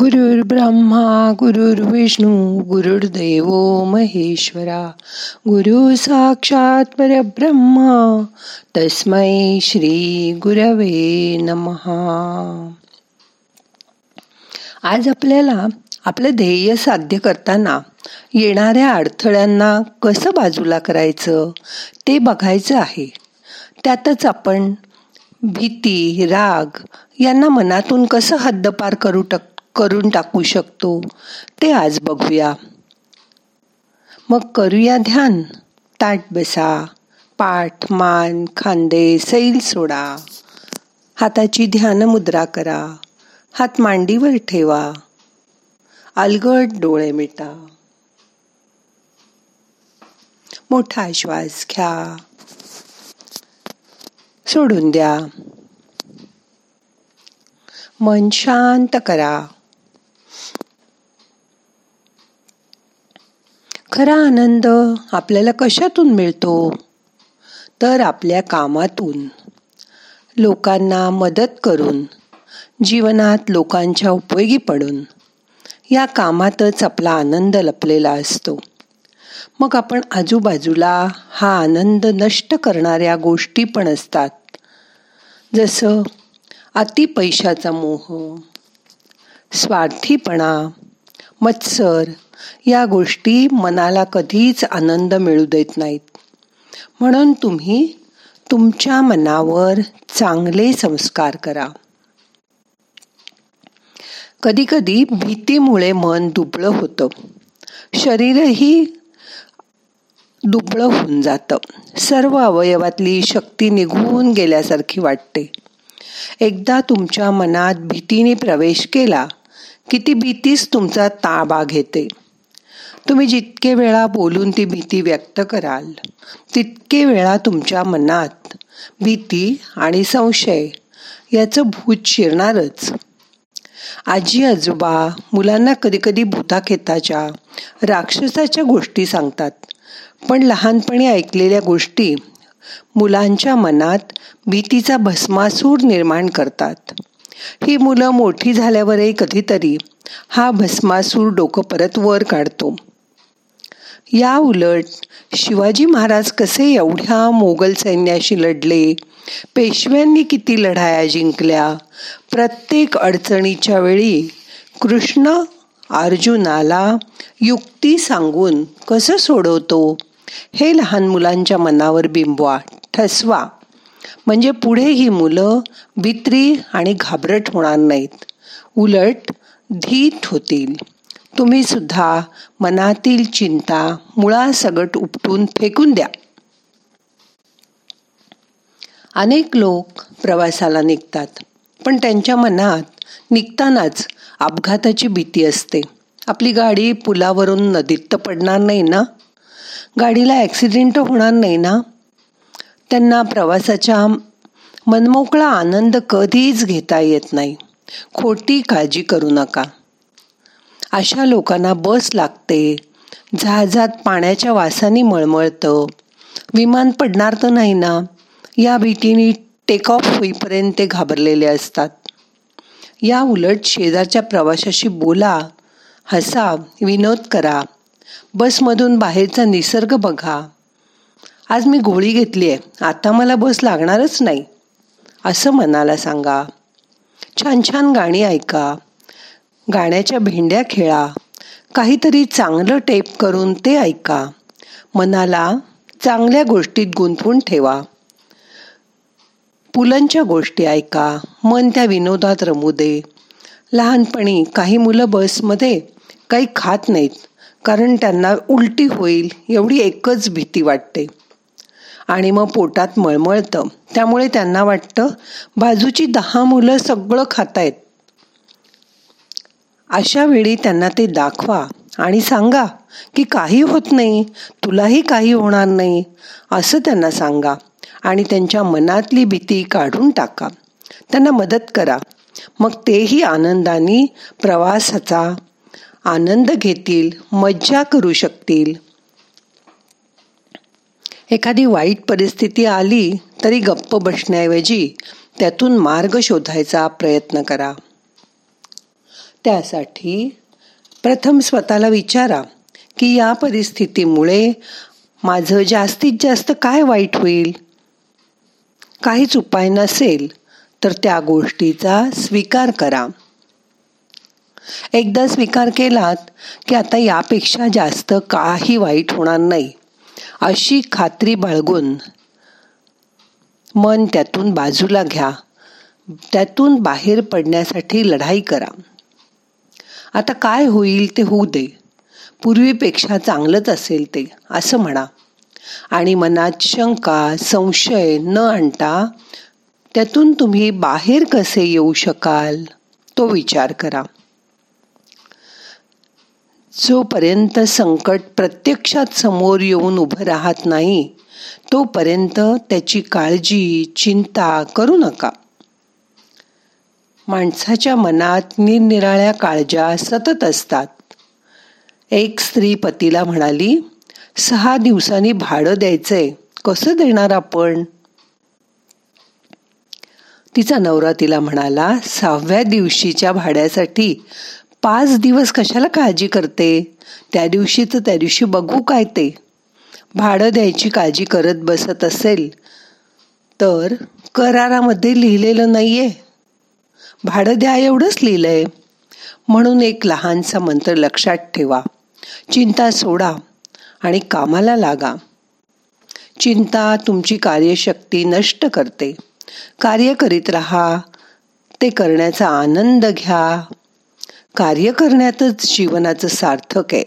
गुरुर् ब्रह्मा गुरुर्विष्णू गुरुर्देव महेश्वरा गुरु साक्षात परब्रह्म तस्मै श्री गुरवे नमहा. आज आपल्याला आपलं ध्येय साध्य करताना येणाऱ्या अडथळ्यांना कसं बाजूला करायचं ते बघायचं आहे. त्यातच आपण भीती राग यांना मनातून कसं हद्दपार करू टक करून टाकू शकतो. ते आज बघूया. मग करूया ध्यान. ताट बसा. पाठ मान खांदे सैल सोडा. हाताची ध्यान मुद्रा करा. हात मांडीवर ठेवा. अलगट डोळे मिटा. मोठा श्वास घ्या. सोडून द्या. मन शांत करा. खरा आनंद आपल्याला कशातून मिळतो? तर आपल्या कामातून. लोकांना मदत करून जीवनात लोकांच्या उपयोगी पडून. या कामातच आपला आनंद लपलेला असतो. मग आपण आजूबाजूला हा आनंद नष्ट करणाऱ्या गोष्टी पण असतात. जसं अति पैशाचा मोह स्वार्थीपणा मत्सर या गोष्टी मनाला कधीच आनंद मिळू देत नाहीत. म्हणून तुम्ही तुमच्या मनावर चांगले संस्कार करा. कधी कधी भीतीमुळे मन दुबळं होतं. शरीरही दुबळं होऊन जातं. सर्व अवयवातली शक्ती निघून गेल्यासारखी वाटते. एकदा तुमच्या मनात भीतीने प्रवेश केला की ती भीतीच तुमचा ताबा घेते. तुम्ही जितके वेळा बोलून ती भीती व्यक्त कराल तितके वेळा तुमच्या मनात भीती आणि संशय याचं भूत शिरणारच. आजी आजोबा मुलांना कधीकधी भूताखेताच्या राक्षसाच्या गोष्टी सांगतात पण लहानपणी ऐकलेल्या गोष्टी मुलांच्या मनात भीतीचा भस्मासूर निर्माण करतात. ही मुलं मोठी झाल्यावरही कधीतरी हा भस्मासूर डोकं परत वर काढतो. या उलट शिवाजी महाराज कसे एवढ्या मोगल सैन्याशी लढले? पेशव्यांनी किती लढाया जिंकल्या? प्रत्येक अडचणीच्या वेळी कृष्ण अर्जुनाला युक्ती सांगून कसं सोडवतो? हे लहान मुलांच्या मनावर बिंबवा ठसवा. म्हणजे पुढे ही मुलं भित्री आणि घाबरट होणार नाहीत. उलट धीट होतील. तुम्ही सुद्धा मनातील चिंता मुळासगट उपटून फेकून द्या. अनेक लोक प्रवासाला निघतात पण त्यांच्या मनात निघतानाच अपघाताची भीती असते. आपली गाडी पुलावरून नदीत तर पडणार नाही ना? गाडीला ॲक्सिडेंट होणार नाही ना? त्यांना प्रवासाच्या मनमोकळा आनंद कधीच घेता येत नाही. खोटी काळजी करू नका. अशा लोकांना बस लागते. जहाजात पाण्याच्या वासाने मळमळतं. विमान पडणार तर नाही ना? या भीतीने टेक ऑफ होईपर्यंत ते घाबरलेले असतात. या उलट शेजारच्या प्रवाशाशी बोला. हसा विनोद करा. बसमधून बाहेरचा निसर्ग बघा. आज मी गोळी घेतली आहे. आता मला बस लागणारच नाही. असं मनाला सांगा. छान छान गाणी ऐका. गाण्याच्या भेंड्या खेळा. काहीतरी चांगलं टेप करून ते ऐका. मनाला चांगल्या गोष्टीत गुंतवून ठेवा. पुलंच्या गोष्टी ऐका. मन त्या विनोदात रमू दे. लहानपणी काही मुलं बसमध्ये काही खात नाहीत कारण त्यांना उलटी होईल एवढी एकच भीती वाटते. आणि मग पोटात मळमळतं. त्यामुळे त्यांना वाटतं बाजूची दहा मुलं सगळं खातायत. अशा वेळी त्यांना ते दाखवा आणि सांगा की काही होत नाही तुलाही काही होणार नाही असं त्यांना सांगा आणि त्यांच्या मनातली भीती काढून टाका. त्यांना मदत करा. मग तेही आनंदाने प्रवासाचा आनंद घेतील मज्जा करू शकतील. एखादी वाईट परिस्थिती आली तरी गप्प बसण्याऐवजी त्यातून मार्ग शोधायचा प्रयत्न करा. त्यासाठी प्रथम स्वतःला विचारा की या परिस्थितीमुळे माझं जास्तीत जास्त काय वाईट होईल? काहीच उपाय नसेल तर त्या गोष्टीचा स्वीकार करा. एकदा स्वीकार केलात की आता यापेक्षा जास्त काही वाईट होणार नाही अशी खात्री बाळगून मन त्यातून बाजूला घ्या. त्यातून बाहेर पडण्यासाठी लढाई करा. आता काय होईल ते होऊ दे. पूर्वीपेक्षा चांगलंच असेल ते असं म्हणा. आणि मनात शंका संशय न आणता त्यातून तुम्ही बाहेर कसे येऊ शकाल तो विचार करा. जोपर्यंत संकट प्रत्यक्षात समोर येऊन उभं राहत नाही तोपर्यंत त्याची काळजी चिंता करू नका. माणसाच्या मनात निरनिराळ्या काळजा सतत असतात. एक स्त्री पतीला म्हणाली सहा दिवसांनी भाडं द्यायचंय कसं देणार आपण? तिचा नवरा तिला म्हणाला सहाव्या दिवशीच्या भाड्यासाठी पाच दिवस कशाला काळजी करते? त्या दिवशी तर त्या दिवशी बघू काय ते. भाडं द्यायची काळजी करत बसत असेल तर करारामध्ये लिहिलेलं नाहीये. भाडं द्या एवढंच लिहिलंय. म्हणून एक लहानसा मंत्र लक्षात ठेवा. चिंता सोडा आणि कामाला लागा. चिंता तुमची कार्यशक्ती नष्ट करते. कार्य करीत राहा. ते करण्याचा आनंद घ्या. कार्य करण्यातच जीवनाचं सार्थक आहे.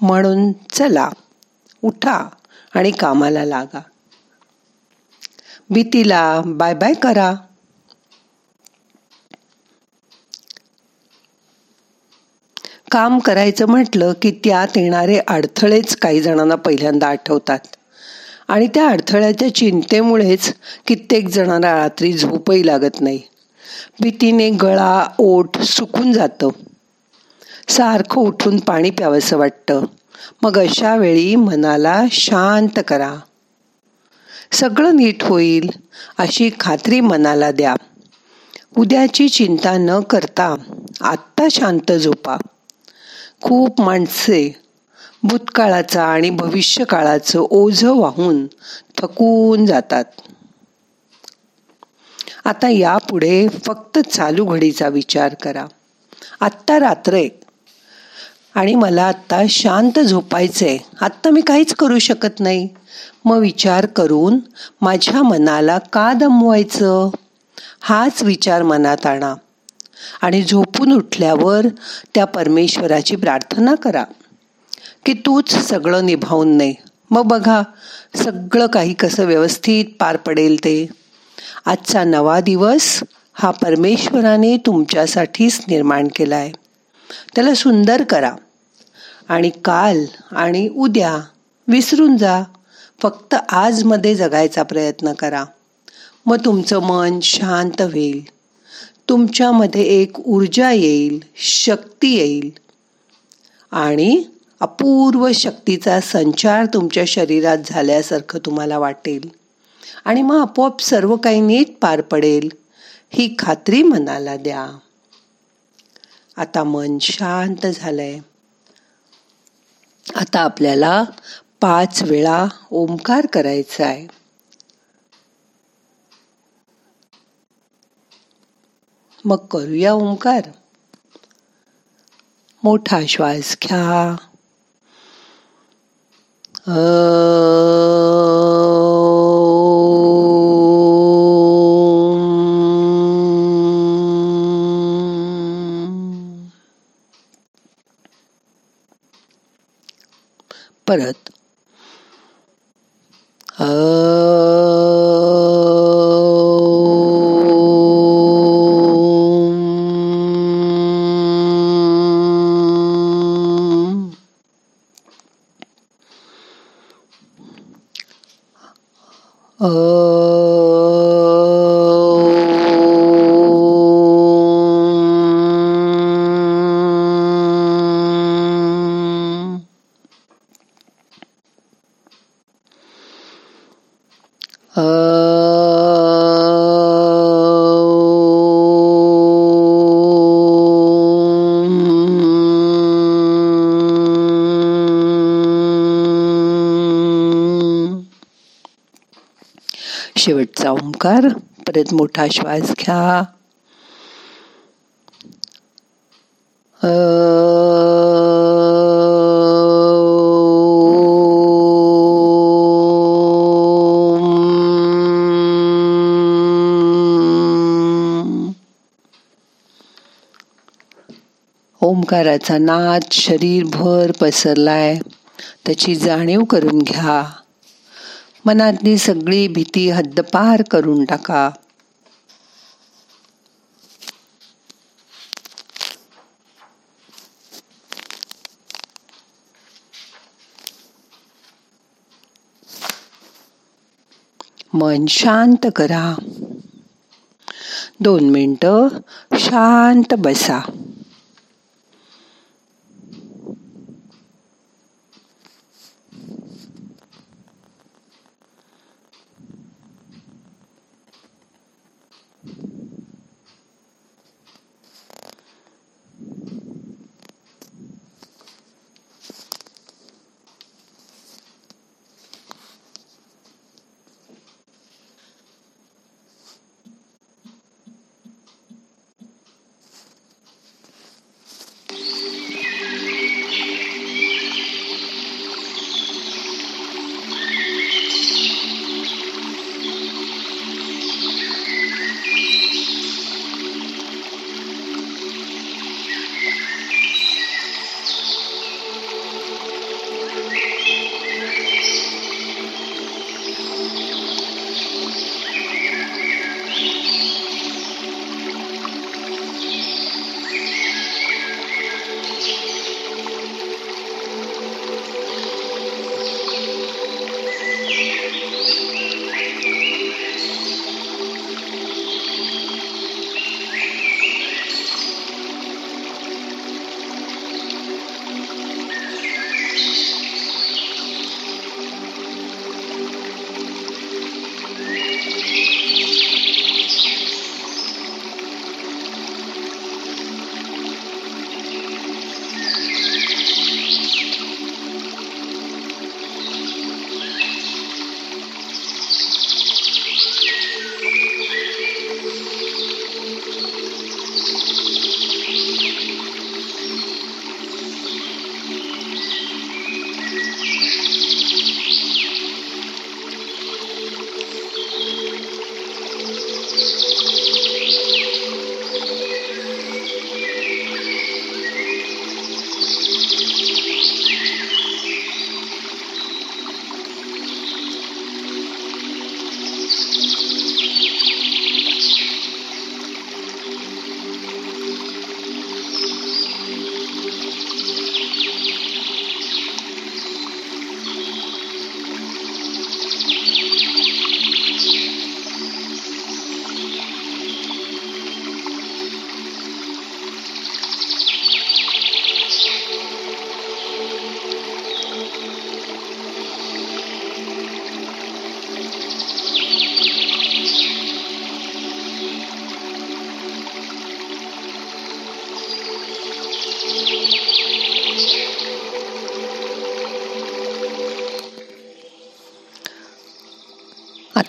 म्हणून चला उठा आणि कामाला लागा. भीतीला बाय बाय करा. काम करायचं म्हटलं की त्यात येणारे अडथळेच काही जणांना पहिल्यांदा आठवतात. आणि त्या अडथळ्याच्या चिंतेमुळेच कित्येक जणांना रात्री झोपही लागत नाही. भीतीने गळा ओठ सुकून जातं. सारखं उठून पाणी प्यावंसं वाटतं. मग अशा वेळी मनाला शांत करा. सगळं नीट होईल अशी खात्री मनाला द्या. उद्याची चिंता न करता आत्ता शांत झोपा. खूप माणसे भूतकाळाचा आणि भविष्यकाळाचं ओझ वाहून थकून जातात. आता यापुढे फक्त चालू घडीचा विचार करा. आत्ता रात्र आहे. आणि मला आत्ता शांत झोपायचंय. आत्ता मी काहीच करू शकत नाही. मग विचार करून माझ्या मनाला का दमवायचं? हाच विचार मनात आणा. आणि झोपून उठल्यावर त्या परमेश्वराची प्रार्थना करा की तूच सगळं निभावून नाही मग बघा सगळं काही कसं व्यवस्थित पार पडेल ते. आजचा नवा दिवस हा परमेश्वराने तुमच्यासाठीच निर्माण केला आहे त्याला सुंदर करा. आणि काल आणि उद्या विसरून जा. फक्त आजमध्ये जगायचा प्रयत्न करा. मग तुमचं मन शांत होईल. तुमच्यामध्ये एक ऊर्जा येईल शक्ती येईल. आणि अपूर्व शक्तीचा संचार तुमच्या शरीरात झाल्यासारखं तुम्हाला वाटेल. आणि मग आपोआप सर्व काही नीट पार पडेल ही खात्री मनाला द्या. आता मन शांत झालंय. आता आपल्याला पाच वेळा ओंकार करायचा आहे मग करूया ओंकार. मोठा श्वास घ्या. परत. शेवटचा ओंकार परत मोठा श्वास घ्या. ओंकाराचा नाद शरीरभर पसरलाय. त्याची जाणीव करून घ्या. मनातली सगळी भीती हद्दपार करून टाका. मन शांत करा. दोन मिनटं शांत बसा.